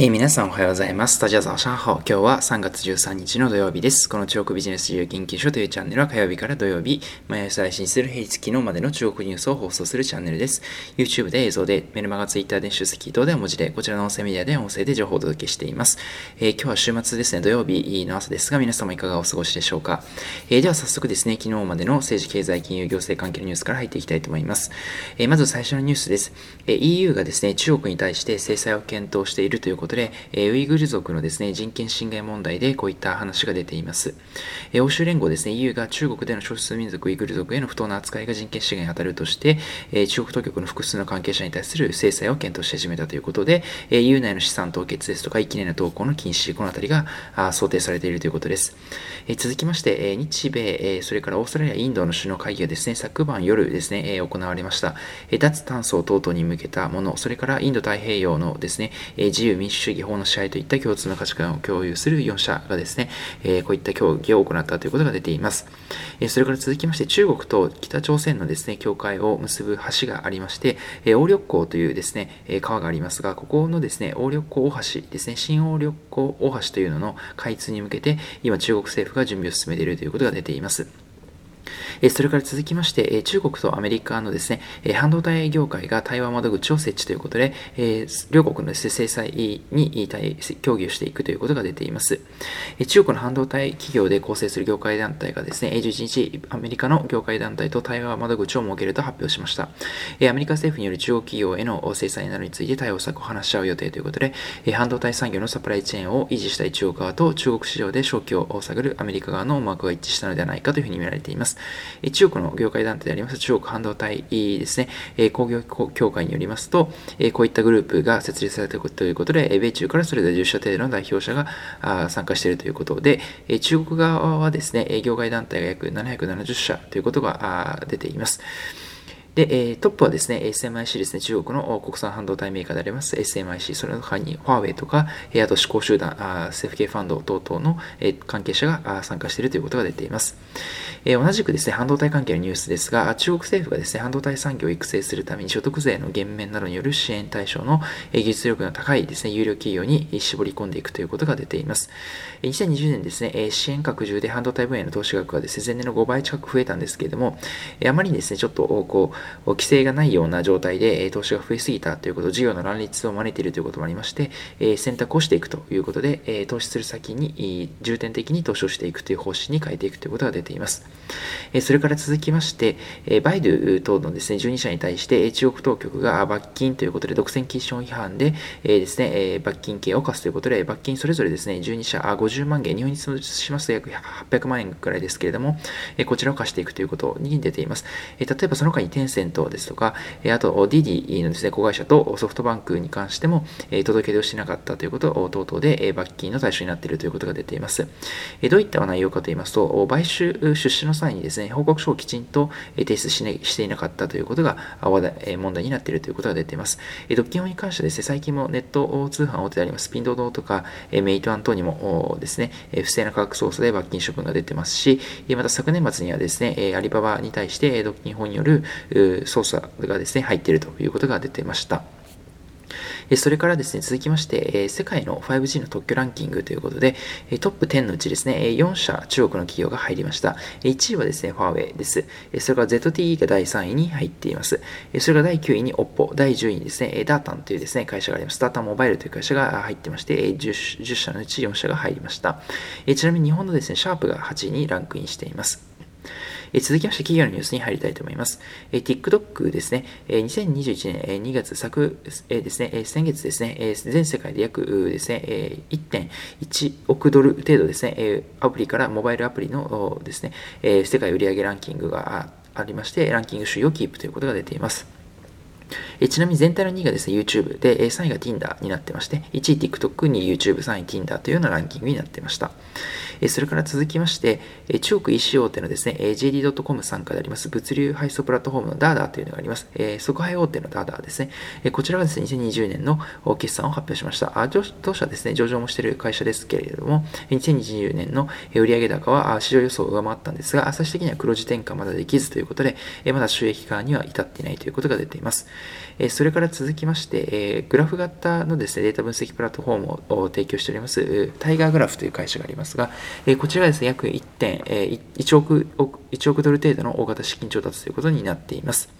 えー、皆さんおはようございます。大家早上好。今日は3月13日の土曜日です。この中国ビジネス自由研究所というチャンネルは火曜日から土曜日、毎朝配信する平日昨日までの中国ニュースを放送するチャンネルです。YouTube で映像で、メルマガ Twitter で出席等では文字で、こちらの音声メディアで音声で情報をお届けしています。えー、今日は週末ですね、土曜日の朝ですが、皆様いかがお過ごしでしょうか？えー、では早速ですね、昨日までの政治経済金融行政関係のニュースから入っていきたいと思います。えまず最初のニュースです。え EU がですね、中国に対して制裁を検討しているということで、えウイグル族のですね、人権侵害問題でこういった話が出ています。え欧州連合ですね、EU が中国での少数民族ウイグル族への不当な扱いが人権侵害に当たるとして、え中国当局の複数の関係者に対する制裁を検討し始めたということで、え EU 内の資産凍結ですとか、一気年の投稿の禁止、このあたりがあ想定されているということです。え続きまして、え日米、えそれからオーストラリア、インドの首脳会議がですね、昨晩夜ですね、え行われました。え脱炭素等々に向けたもの、それからインド太平洋のですね、え自由民主主義法の支配といった共通の価値観を共有する4社がですね、えこういった協議を行ったということが出ています。えそれから続きまして、中国と北朝鮮のですね、境界を結ぶ橋がありまして、え鴨緑江というですね、え川がありますが、ここのですね、鴨緑江大橋ですね、新鴨緑江大橋というのの開通に向けて、今中国政府が準備を進めているということが出ています。それから続きまして、中国とアメリカのですね、半導体業界が対話窓口を設置ということで、両国のですね、制裁に協議をしていくということが出ています。中国の半導体企業で構成する業界団体がですね、11日、アメリカの業界団体と対話窓口を設けると発表しました。アメリカ政府による中国企業への制裁などについて対応策を話し合う予定ということで、半導体産業のサプライチェーンを維持したい中国側と中国市場で正気を探るアメリカ側の思惑が一致したのではないかというふうに見られています。中国の業界団体であります中国半導体ですね、工業協会によりますと、こういったグループが設立されたということで、米中からそれぞれ10社程度の代表者が参加しているということで、中国側はですね、業界団体が約770社ということが出ています。で、えトップはですね、SMIC ですね、中国の国産半導体メーカーであります SMIC、それの他にファーウェイとか、あと思考集団、政府系ファンド等々の関係者が参加しているということが出ています。え同じくですね、半導体関係のニュースですが、中国政府がですね、半導体産業を育成するために所得税の減免などによる支援対象の技術力の高いですね、有料企業に絞り込んでいくということが出ています。2020年ですね、支援拡充で半導体分野の投資額はですね、前年の5倍近く増えたんですけれども、あまりにですね、ちょっとこう、規制がないような状態で投資が増えすぎたということ、事業の乱立を招いているということもありまして、選択をしていくということで、投資する先に重点的に投資をしていくという方針に変えていくということが出ています。それから続きまして、バイドゥ等のですね、12社に対して中国当局が罰金ということで、独占禁止法違反でですね、罰金刑を課すということで、罰金それぞれですね、12社50万元、日本にしますと約800万円くらいですけれども、こちらを課していくということに出ています。例えばその他にテンセントですとか、あと、ディディのですね、子会社とソフトバンクに関しても、届け出をしなかったということ等々で、罰金の対象になっているということが出ています。どういった内容かと言いますと、買収、出資の際にですね、報告書をきちんと提出し,、ね、していなかったということが話題問題になっているということが出ています。独禁法に関してですね、最近もネット通販大手であります、ピンドドとか、メイトアン等にもですね、不正な価格操作で罰金処分が出てますし、また昨年末にはですね、アリババに対して独禁法による捜査がですね、入っているということが出てました。それからですね、続きまして、世界の 5G の特許ランキングということで、トップ10のうちですね、4社中国の企業が入りました。1位はですね、ファーウェイです。それから ZTE が第3位に入っています。それから第9位に OPPO、第10位にですね、ダータンというですね、会社があります。ダータンモバイルという会社が入ってまして、10, 10社のうち4社が入りました。ちなみに日本のですね、シャープが8位にランクインしています。え続きまして企業のニュースに入りたいと思います。え TikTok ですね、え2021年2月昨、えですね、先月ですね、え全世界で約ですね、え1.1億ドル程度ですね、えアプリからモバイルアプリのですね、え世界売上ランキングがありまして、ランキング首位をキープということが出ています。えちなみに全体の2位がですね、YouTube で、3位が Tinder になってまして、1位 TikTok、2位 YouTube、3位 Tinder というようなランキングになってました。それから続きまして、中国 EC 大手のですね、JD.com 傘下であります物流配送プラットフォームの DADA というのがあります。即配大手の DADA ですね。こちらがですね、2020年の決算を発表しました。当社ですね、上場もしている会社ですけれども、2020年の売上高は市場予想を上回ったんですが、最終的には黒字転換まだできずということで、まだ収益化には至っていないということが出ています。えそれから続きまして、えグラフ型のですね、データ分析プラットフォームを提供しております、タイガーグラフという会社がありますが、えこちらはですね、約1.1億 ,1 億ドル程度の大型資金調達ということになっています。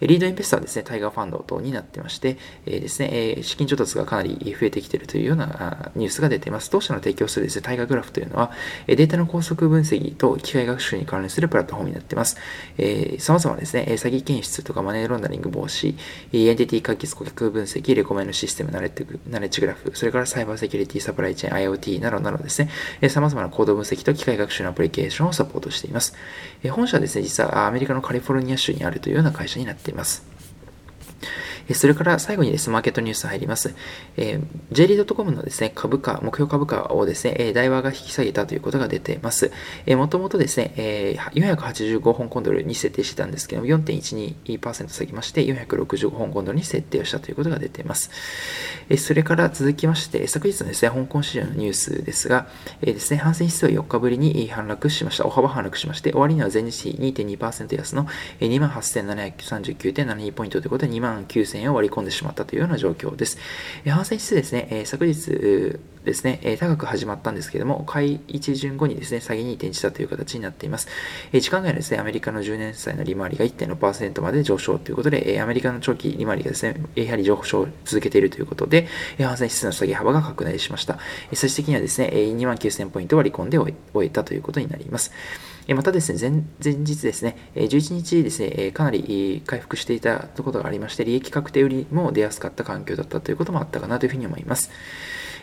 リードインベスターはですね、タイガーファンド等になってまして、えー、ですね、えー、資金調達がかなり増えてきているというようなニュースが出ています。当社の提供するですね、 TigerGraph というのは、データの高速分析と機械学習に関連するプラットフォームになっています。えー、様々ですね、詐欺検出とかマネーロンダリング防止、エンティティ解決顧客分析、レコメンドシステムナレッジグラフ、それからサイバーセキュリティ、サプライチェーン、IoT などなどですね、様々な高度分析と機械学習のアプリケーションをサポートしています。本社はですね、実はアメリカのカリフォルニア州にあるというような会会社になっています。それから最後にですね、マーケットニュース入ります。えー、JD.com のですね、株価、目標株価をですね、えー、大和が引き下げたということが出ています。えー、もともとですね、えー、485香港ドルに設定してたんですけども、4.12%下げまして、465香港ドルに設定をしたということが出ています。えー、それから続きまして、昨日のですね、香港市場のニュースですが、えー、ですね、反戦指数は4日ぶりに反落しました。大幅反落しまして、終わりには前日比2.2%安の28,739.72ポイントということで、2万9000円を割り込んでしまったというような状況です。反戦指数ですね、え昨日ですね、え高く始まったんですけれども、買い一巡後にですね、下げに転じたという形になっています。え時間外のですね、アメリカの10年債の利回りが1.6%まで上昇ということで、えアメリカの長期利回りがですね、やはり上昇を続けているということで、反戦指数の下げ幅が拡大しました。え最終的にはですね、2万9000ポイント割り込んで終えたということになります。またですね、前前日ですね、11日ですね、かなり回復していたところがありまして、利益確定よりも出やすかった環境だったということもあったかなというふうに思います。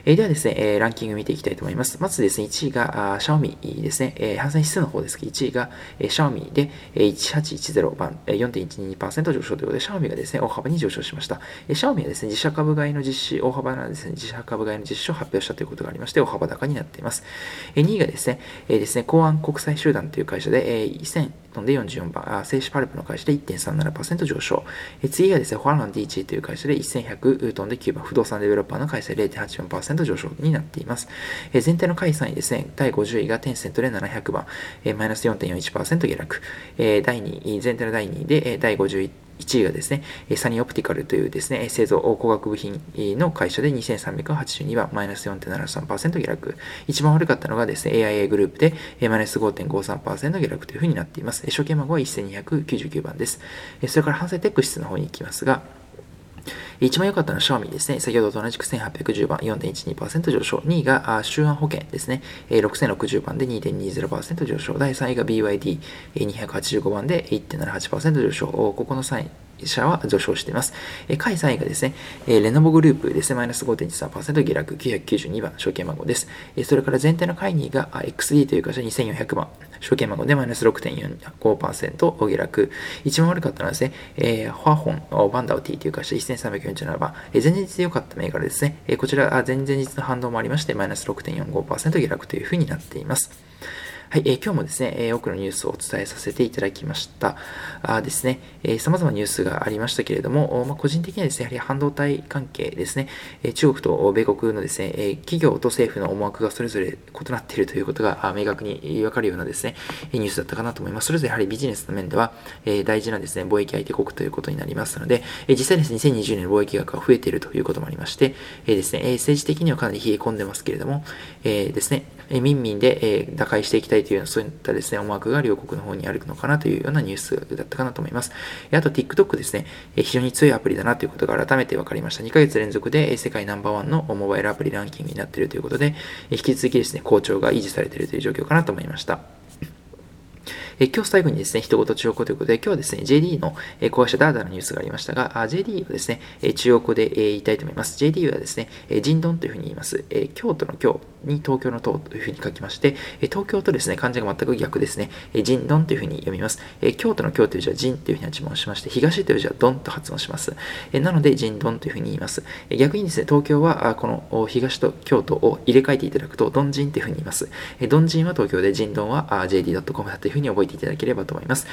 えー、ではですね、えー、ランキング見ていきたいと思います。まずですね、1位が、あシャオミですね、えー、反戦指数の方ですけど、1位が、えー、シャオミで、えー、1810番、えー、4.122%上昇ということで、シャオミがですね、大幅に上昇しました。えー、シャオミはですね、自社株買いの実施、大幅なですね、自社株買いの実施を発表したということがありまして、大幅高になっています。えー、2位がですね、えー、ですね、公安国際集団という会社で、えー、1000、トンで44番、静止パルプの会社で1.37%上昇。え次がですね、ホアラン DG という会社で1100トンで9番、不動産デベロッパーの会社で0.84%上昇になっています。え全体の下位3位ですね、第50位がテンセントで700番、えマイナス4.41%下落。え第2位、全体の第2位で、え第51 1位がですね、サニーオプティカルというですね、製造工学部品の会社で2382番、マイナス4.73%下落。一番悪かったのがですね、AIA グループで、マイナス5.53%下落というふうになっています。証券番号は1299番です。それから反省テック室の方に行きますが、一番良かったのはシャオミですね。先ほどと同じく1810番、4.12%上昇。2位が周安保険ですね。6060番で2.20%上昇。第3位が BYD285 番で1.78%上昇。ここの3位社は上昇しています。え下位3位がですね、えレノボグループですね、マイナス5.13%下落、992番、証券番号です。えそれから全体の下位2位が XD という会社2400番、証券番号でマイナス6.45%下落。一番悪かったのはですね、えー、ファホン、バンダオティという会社1347番、え前日で良かった銘柄ですね。えこちら、前々日の反動もありまして、マイナス6.45%下落というふうになっています。はい、えー、今日もですね、えー、多くのニュースをお伝えさせていただきました。あですね、えー、様々なニュースがありましたけれども、まあ、個人的にはですね、やはり半導体関係ですね、え中国と米国のですね、え企業と政府の思惑がそれぞれ異なっているということが明確にわかるようなですね、ニュースだったかなと思います。それぞれやはりビジネスの面では、え大事なですね、貿易相手国ということになりますので、え実際ですね、2020年の貿易額が増えているということもありまして、えですね、え政治的にはかなり冷え込んでますけれども、えですね、え民民で、え打開していきたいというような、そういったですね、思惑が両国の方にあるのかなというようなニュースだったかなと思います。あと TikTok ですね、え非常に強いアプリだなということが改めて分かりました。2ヶ月連続でえ世界ナンバーワンのモバイルアプリランキングになっているということでえ、引き続きですね、好調が維持されているという状況かなと思いました。え今日最後にですね、一言中国語ということで、今日はですね、JD の、え子会社ダーダのニュースがありましたが、JD はですね、中国語で、え言いたいと思います。JD はですね、ジンドンというふうに言います。え京都の京に東京の東というふうに書きまして、東京とですね、漢字が全く逆ですね、人ドンというふうに読みます。京都の京という字は人というふうに発音しまして、東という字はドンと発音します。なので、人ドンというふうに言います。逆にですね、東京はこの東と京都を入れ替えていただくと、ドンジンというふうに言います。ドンジンは東京で、人ドンは JD.com だというふうに覚えていただければと思います。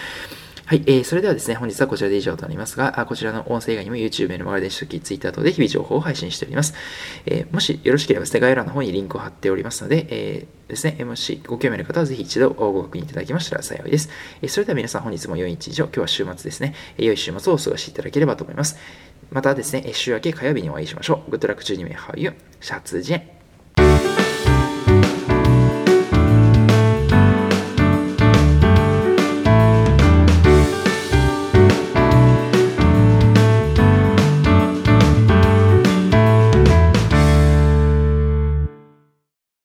はい、えー、それではですね、本日はこちらで以上となりますが、あこちらの音声以外にも YouTube、メルマガ電子書籍、Twitter 等で日々情報を配信しております。えー、もしよろしければですね、概要欄の方にリンクを貼っておりますので、えー、ですね、もしご興味ある方はぜひ一度ご確認いただきましたら幸いです。えー、それでは皆さん本日も良い一日を、今日は週末ですね、えー、良い週末をお過ごしいただければと思います。またですね、週明け火曜日にお会いしましょう。グッドラック12名ハーユー、シャツジェン。